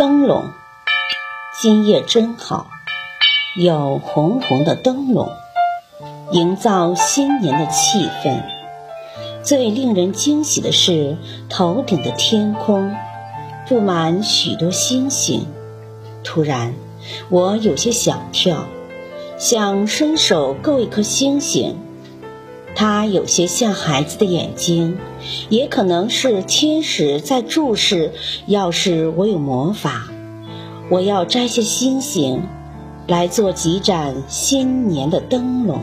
灯笼，今夜真好，有红红的灯笼，营造新年的气氛。最令人惊喜的是，头顶的天空布满许多星星。突然，我有些想跳，想伸手够一颗星星。它有些像孩子的眼睛，也可能是天使在注视。要是我有魔法，我要摘些星星，来做几盏新年的灯笼。